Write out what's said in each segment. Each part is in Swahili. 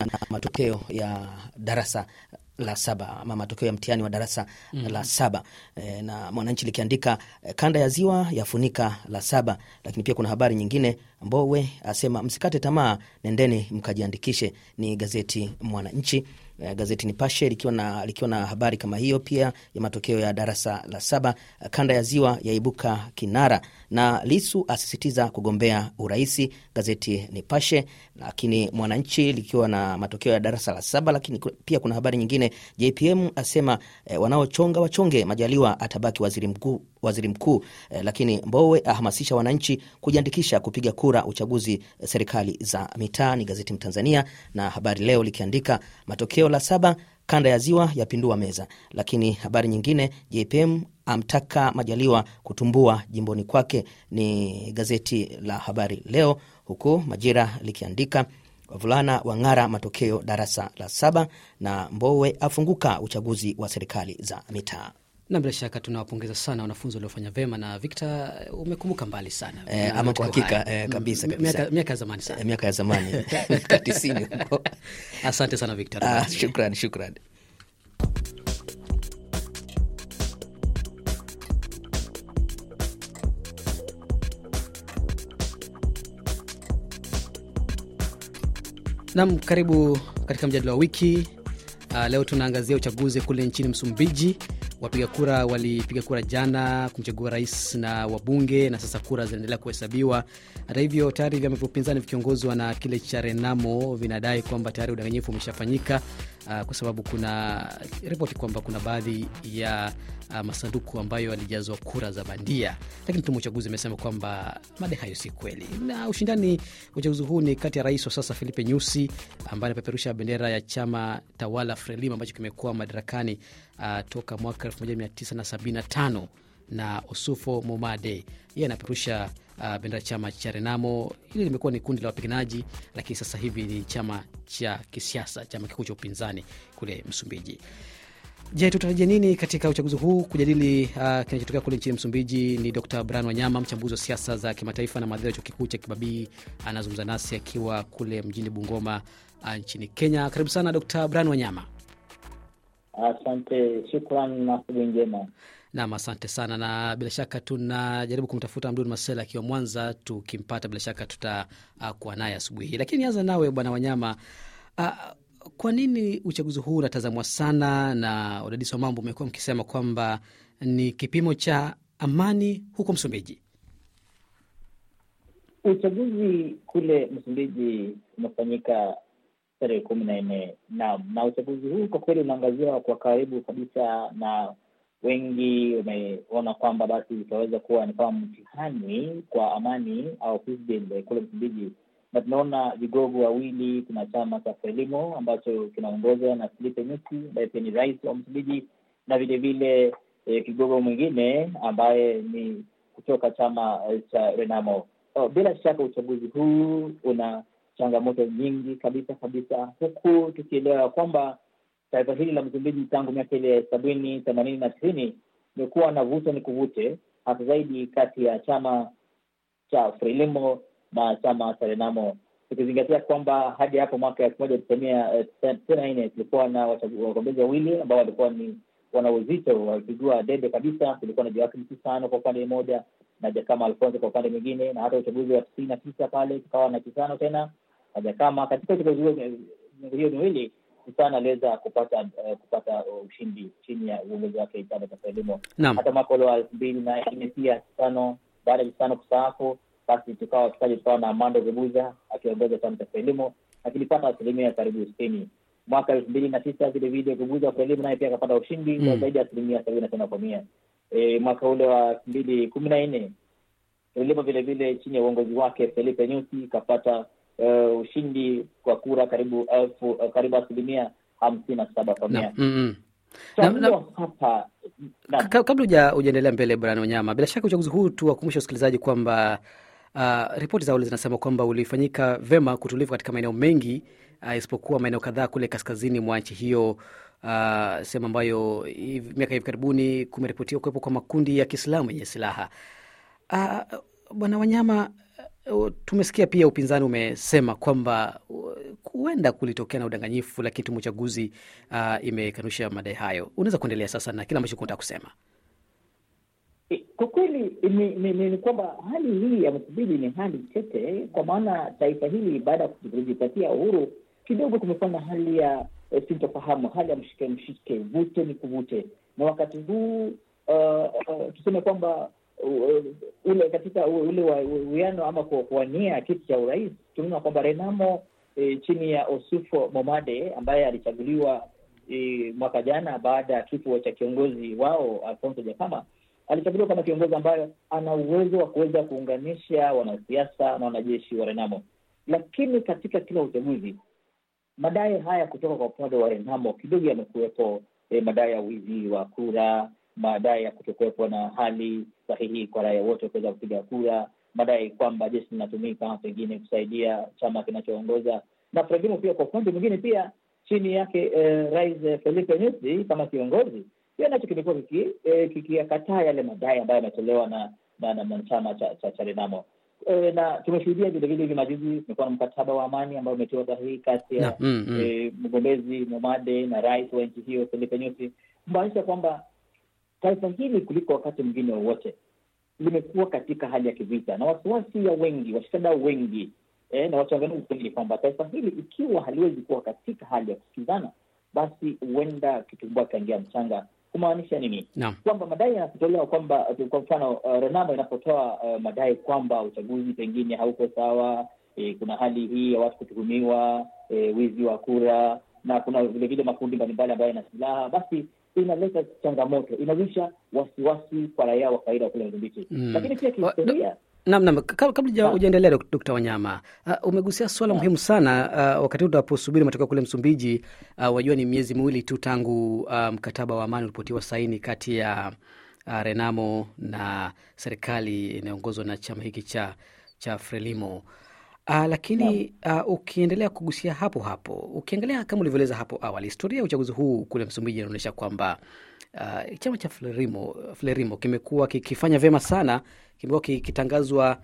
na matokeo ya darasa la saba ama matokeo ya mtihani wa darasa mm. la saba e, na Mwananchi likiandika e, kanda ya ziwa yafunika la saba. Lakini pia kuna habari nyingine, Mbowe asema msikate tamaa, nendeni mkajiandikishe. Ni gazeti Mwananchi. E, gazeti Nipashe likiwa na, likiwa na habari kama hiyo pia ya matokeo ya darasa la saba. Kanda ya ziwa yaibuka kinara na Lisu asisitiza kugombea uraisi, gazeti Nipashe. Lakini Mwananchi likiwa na matokeo ya darasa la saba, lakini pia kuna habari nyingine, JPM asema eh, wanaochonga wachonge, Majaliwa atabaki waziri mkuu waziri mkuu eh, lakini Mbowe ahamasisha wananchi kujiandikisha kupiga kura uchaguzi eh, serikali za mitaa. Ni gazeti Mtanzania na Habari Leo likiandika matokeo la saba kanda ya ziwa yapindua meza, lakini habari nyingine JPM amtaka Majaliwa kutumbua jimboni kwake. Ni gazeti la Habari Leo, huku Majira likiandika wavulana wang'ara matokeo darasa la saba na Mbowe afunguka uchaguzi wa serikali za mitaa na bila shaka tunawapongeza sana wanafunzi waliofanya vyema. Na Victor, umekumbuka mbali sana e, ama kwa hakika e, kabisa kabisa, miaka ya zamani sana, e, miaka ya zamani miaka tisini huko. Asante sana Victor. Ah, shukran shukran. Nam, karibu katika mjadala wa wiki. Uh, leo tunaangazia uchaguzi kule nchini Msumbiji. Wapiga kura walipiga kura jana kumchagua rais na wabunge, na sasa kura zinaendelea kuhesabiwa. Hata hivyo, tayari vyama vya upinzani vikiongozwa na kile cha Renamo vinadai kwamba tayari udanganyifu umeshafanyika, uh, kwa sababu kuna ripoti kwamba kuna baadhi ya uh, masanduku ambayo yalijazwa kura za bandia, lakini tume uchaguzi imesema kwamba madai hayo si kweli. Na ushindani uchaguzi huu ni kati ya rais wa sasa Filipe Nyusi ambaye anapeperusha bendera ya chama tawala Frelimo ambacho kimekuwa madarakani uh, toka mwaka 1975 na Osufo Momade yeye anapeperusha uh, bendera chama cha Renamo. Hili limekuwa ni kundi la wapiganaji, lakini sasa hivi ni chama cha kisiasa, chama kikuu cha upinzani kule Msumbiji. Je, tutarajia nini katika uchaguzi huu? Kujadili uh, kinachotokea kule nchini Msumbiji ni Dr Brian Wanyama, mchambuzi wa siasa za kimataifa na mhadhiri wa chuo kikuu cha Kibabii. Anazungumza nasi akiwa kule mjini Bungoma uh, nchini Kenya. Karibu sana Dr Brian Wanyama. Asante, shukran na asubuhi njema. Nam, asante sana, na bila shaka tunajaribu kumtafuta Abdul Masela akiwa Mwanza. Tukimpata bila shaka tutakuwa naye asubuhi hii, lakini anza nawe Bwana Wanyama. uh, kwa nini uchaguzi huu unatazamwa sana na wadadisi wa mambo umekuwa mkisema kwamba ni kipimo cha amani huko Msumbiji? Uchaguzi kule Msumbiji umefanyika tarehe kumi na nne naam, na uchaguzi huu kwa kweli unaangaziwa kwa karibu kabisa, na wengi wameona kwamba basi utaweza kuwa ni kama mtihani kwa amani au peace kule Msumbiji na tunaona vigogo wawili. Kuna chama cha Frelimo ambacho kinaongozwa na Filipe Nyusi ambaye pia ni rais wa Msumbiji, na vilevile e, kigogo mwingine ambaye ni kutoka chama e, cha Renamo. Oh, bila shaka uchaguzi huu una changamoto nyingi kabisa kabisa, huku tukielewa ya kwamba taifa hili la Msumbiji tangu miaka ile sabini themanini na tisini imekuwa na vuta ni kuvute, hasa zaidi kati ya chama cha Frelimo na chama cha Renamo, tukizingatia kwamba hadi hapo mwaka elfu moja tisamia tisini na nne tulikuwa na wagombezi wawili ambao walikuwa ni wana uzito, walipigua debe kabisa. Kulikuwa na Joakim Chissano kwa upande mmoja na Jakama Alfonso kwa upande mwingine, na hata uchaguzi wa tisini na tisa pale tukawa na Chissano tena na Jakama. Katika uchaguzi hiyo miwili Chissano aliweza kupata uh, kupata ushindi chini ya uongozi wake chama cha Frelimo. Hata mwaka ule wa elfu mbili na nne pia Chissano, baada ya Chissano kustaafu basi tukawa tukaja tukawa na Amando Guebuza akiongoza chama cha Frelimo akilipata asilimia karibu sitini. Mwaka elfu mbili na tisa vilevile Zebuza Frelimo naye pia akapata ushindi mm. zaidi ya asilimia sabini na tano kwa mia. E, mwaka ule wa elfu mbili kumi na nne Frelimo vilevile chini ya uongozi wake Felipe Nyusi ikapata uh, ushindi kwa kura karibu elfu uh, karibu asilimia hamsini na saba kwa mia. Hapa kabla hujaendelea mbele, Bwana Wanyama, bila shaka uchaguzi huu tuwakumbusha wasikilizaji kwamba Uh, ripoti za awali zinasema kwamba ulifanyika vema kutulivu katika maeneo mengi uh, isipokuwa maeneo kadhaa kule kaskazini mwa nchi hiyo, uh, sehemu ambayo miaka hivi karibuni kumeripotiwa kuwepo kwa makundi ya Kiislamu yenye silaha. Uh, Bwana Wanyama, tumesikia pia upinzani umesema kwamba uh, huenda kulitokea na udanganyifu, lakini tume uchaguzi uh, imekanusha madai hayo. Unaweza kuendelea sasa na kile ambacho unataka kusema. E, Kwa kweli ni, ni, ni, ni kwamba hali hii ya Msumbiji ni hali tete, kwa maana taifa hili baada ya kujipatia uhuru kidogo kumekuwa na hali ya eh, sintofahamu, hali ya mshike mshike, vute ni kuvute, na wakati huu uh, uh, tuseme kwamba uh, ule katika ule uwiano ama kuwania kiti cha urais, tunaona kwamba Renamo e, chini ya Osufo Momade ambaye alichaguliwa e, mwaka jana baada ya kifo cha kiongozi wao Alfonso Jakama alichaguliwa kama kiongozi ambayo ana uwezo wa kuweza kuunganisha wanasiasa na wanajeshi wa Renamo, lakini katika kila uchaguzi madai haya kutoka kwa upande wa Renamo kidogo yamekuwepo. Eh, madai ya wizi wa kura, madai ya kutokuwepo na hali sahihi kwa raia wote kuweza kupiga kura, madai kwamba jeshi linatumika pengine kusaidia chama kinachoongoza, na pengine pia kwa upande mwingine pia chini yake eh, Rais eh, Felipe Nyusi kama kiongozi pia nacho kimekuwa kikiyakataa eh, kikiyakataa yale madai ambayo yametolewa na na, na, na chama cha, cha, cha Renamo. E, na tumeshuhudia vilevile hivi majuzi kumekuwa na mkataba wa amani ambao umetiwa sahihi kati ya mgombezi mm, mm. eh, Momade na rais wa nchi hiyo Filipe Nyusi, kumaanisha kwamba taifa hili kuliko wakati mwingine wowote limekuwa katika hali ya kivita na wasiwasi ya wengi, washikadau wengi eh, na wachanganuzi wengi kwamba taifa hili ikiwa haliwezi kuwa katika hali ya kusikizana, basi huenda kitumbua kaingia mchanga. Kumaanisha nini? No. kwamba madai yanapotolewa kwamba kwa mfano uh, Renamo inapotoa uh, madai kwamba uchaguzi pengine hauko sawa eh, kuna hali hii ya watu kutuhumiwa eh, wizi wa kura na kuna vilevile makundi mbalimbali ambayo yana silaha, basi inaleta changamoto, inazusha wasiwasi kwa raia wa kawaida kule Mozambiki. Mm. Lakini pia kihistoria Naam, naam. Kabla hujaendelea Dokta Wanyama, uh, umegusia suala muhimu sana uh, wakati huu tunaposubiri matokeo kule Msumbiji. Uh, wajua ni miezi miwili tu tangu mkataba mkataba wa amani ulipotiwa saini kati ya uh, Renamo na serikali inayoongozwa na chama hiki cha, cha Frelimo. Uh, lakini uh, ukiendelea kugusia hapo hapo, ukiangalia kama ulivyoeleza hapo awali, historia ya uchaguzi huu kule Msumbiji inaonyesha kwamba uh, chama cha Frelimo, Frelimo kimekuwa kikifanya vyema sana, kimekuwa kikitangazwa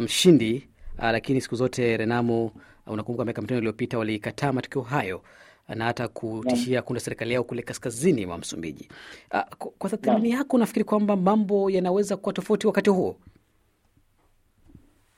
mshindi um, uh, lakini siku zote Renamo uh, unakumbuka miaka mitano iliyopita walikataa matokeo hayo na hata kutishia kuunda serikali yao kule kaskazini mwa Msumbiji. Uh, kwa- kwa tathmini yako, unafikiri kwamba mambo yanaweza kuwa tofauti wakati huo?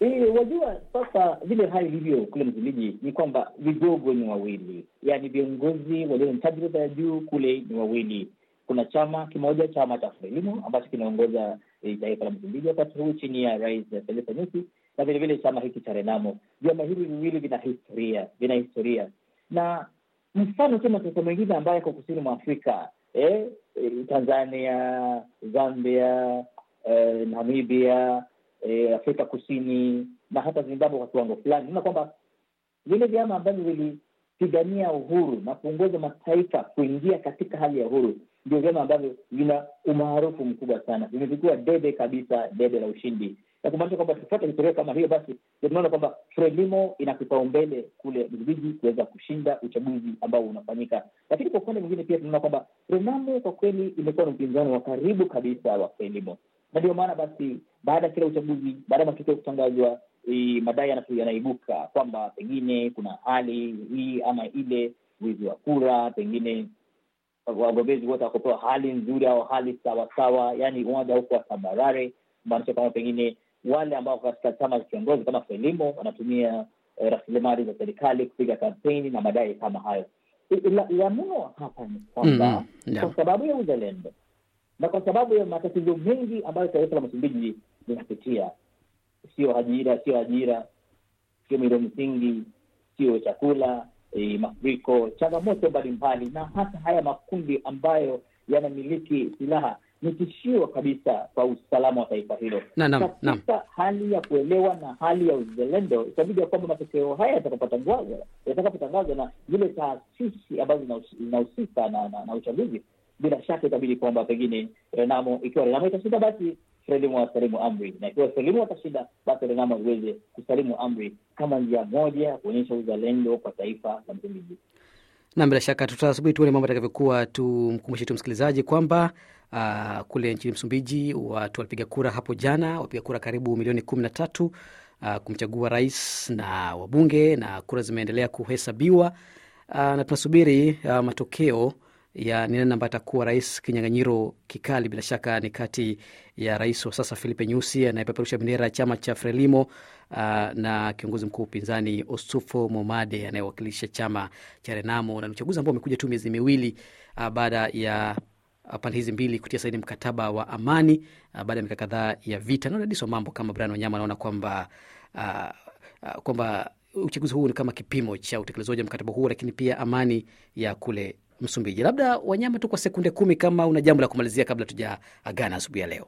Eh, wajua sasa vile hali ilivyo kule Msumbiji ni kwamba vigogo ni wawili, yaani viongozi walio na tajriba ya juu kule ni wawili. Kuna chama kimoja, chama cha Frelimo ambacho kinaongoza eh, taifa la Msumbiji wakati huu chini ya Rais Filipe Nyusi, na vilevile chama hiki cha Renamo. Vyama hivi viwili vina historia, vina historia na mfano tu mataifa mengine ambayo yako kusini mwa Afrika eh, eh, Tanzania, Zambia, eh, Namibia eh, Afrika Kusini na hata Zimbabwe kwa kiwango fulani, naona kwamba vile vyama ambavyo vilipigania uhuru na kuongoza mataifa kuingia katika hali ya uhuru ndio vyama ambavyo vina umaarufu mkubwa sana, vimepigwa debe kabisa, debe la ushindi, na kumaanisha kwamba tukifuata historia kama hiyo, basi tunaona kwamba Frelimo ina kipaumbele kule Msumbiji kuweza kushinda uchaguzi ambao unafanyika. Lakini kwa upande mwingine pia tunaona kwamba Renamo kwa kweli imekuwa na upinzani wa karibu kabisa wa Frelimo. Na ndio maana basi baada ya kila uchaguzi, baada ya matokeo kutangazwa, e, madai yanaibuka kwamba pengine kuna hali hii ama ile, wizi wa kura, pengine wagombezi wote wakupewa hali nzuri au hali sawasawa, yaani uwanja huko wa tambarare, kumaanisha kwamba pengine wale ambao katika chama cha kiongozi kama Frelimo wanatumia eh, rasilimali za serikali kupiga kampeni na madai kama hayo. I- La, la hapa ni kwamba Mm, yeah. kwa sababu ya uzalendo na kwa sababu ya matatizo mengi ambayo taifa la Msumbiji linapitia, sio ajira, sio ajira, sio miundo msingi, sio chakula, e, mafuriko, changamoto mbalimbali, na hata haya makundi ambayo yanamiliki silaha ni tishio kabisa kwa usalama wa taifa hilo. Katika hali ya kuelewa na hali ya uzalendo, itabidi ya kwamba matokeo haya yatakapotangazwa yatakapotangazwa na zile taasisi ambazo zinahus- zinahusika na, na, na uchaguzi, bila shaka itabidi kwamba pengine Renamo, ikiwa Renamo itashinda, basi Frelimo wasalimu amri, na ikiwa salimu watashinda, basi Renamo iweze kusalimu amri kama njia moja ya kuonyesha uzalendo kwa taifa la Msumbiji. na bila shaka tutasubiri tuone mambo atakavyokuwa. Tumkumbushe tu msikilizaji kwamba uh, kule nchini Msumbiji watu walipiga kura hapo jana, wapiga kura karibu milioni kumi na tatu uh, kumchagua rais na wabunge na kura zimeendelea kuhesabiwa uh, na tunasubiri uh, matokeo ya ni nani ambaye atakuwa rais. Kinyang'anyiro kikali bila shaka ni kati ya rais wa sasa Filipe Nyusi anayepeperusha bendera ya chama cha Frelimo uh, na kiongozi mkuu upinzani Osufo Momade anayewakilisha chama cha Renamo, na ni uchaguzi ambao umekuja tu miezi miwili uh, baada ya uh, pande hizi mbili kutia saini mkataba wa amani uh, baada ya miaka kadhaa ya vita. Na udadisi mambo kama Brian Wanyama anaona kwamba uh, uh, kwamba uchaguzi huu ni kama kipimo cha utekelezaji wa mkataba huu, lakini pia amani ya kule Msumbiji. Labda Wanyama, tu kwa sekunde kumi, kama una jambo la kumalizia kabla tujaagana asubuhi ya leo.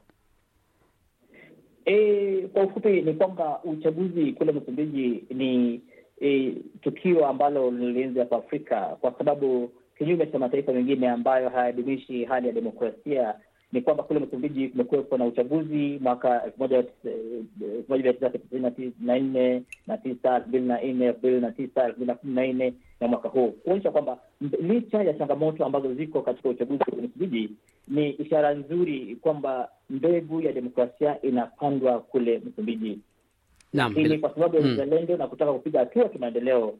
E, kwa ufupi ni kwamba uchaguzi kule Msumbiji ni e, tukio ambalo lilianza hapa Afrika kwa sababu kinyume cha mataifa mengine ambayo hayadumishi hali ya demokrasia ni kwamba kule Msumbiji kumekuwepo na uchaguzi mwaka elfu moja mia tisa tisini na nne na tisa elfu mbili na nne elfu mbili na tisa elfu mbili na kumi na nne na mwaka huu. Kuonyesha kwamba licha ya changamoto ambazo ziko katika uchaguzi wa Msumbiji ni ishara nzuri kwamba mbegu ya demokrasia inapandwa kule Msumbiji. Naam, Lakini kwa sababu ya uzalendo na kutaka kupiga hatua kimaendeleo,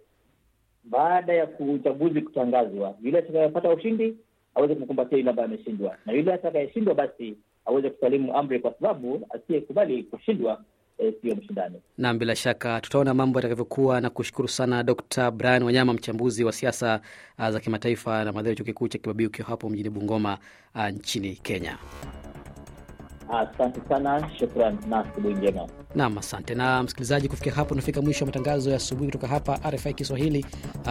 baada ya uchaguzi kutangazwa, yule atakayepata ushindi aweze kumkumbatia yule ambaye ameshindwa, na yule atakayeshindwa basi aweze kusalimu amri, kwa sababu asiyekubali kushindwa eh, siyo mshindani. Naam, bila shaka tutaona mambo yatakavyokuwa, na kushukuru sana Dr Brian Wanyama, mchambuzi wa siasa uh, za kimataifa na madhari chuo kikuu cha Kibabii, ukiwa hapo mjini Bungoma uh, nchini Kenya. Asante sana, shukran na asubuhi njema. Nam, asante na msikilizaji, kufikia hapo unafika mwisho wa matangazo ya asubuhi kutoka hapa RFI Kiswahili.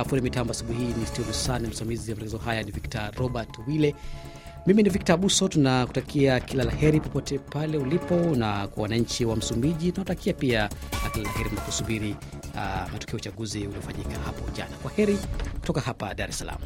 Fundi mitambo asubuhi hii ni Stilusani, msimamizi wa matangazo haya ni Victor Robert Wille. Mimi ni Victor Abuso, tunakutakia kila la heri popote pale ulipo, na kwa wananchi wa Msumbiji tunatakia pia kila la heri mnaposubiri uh, matokeo ya uchaguzi uliofanyika hapo jana. Kwa heri kutoka hapa Dar es Salaam.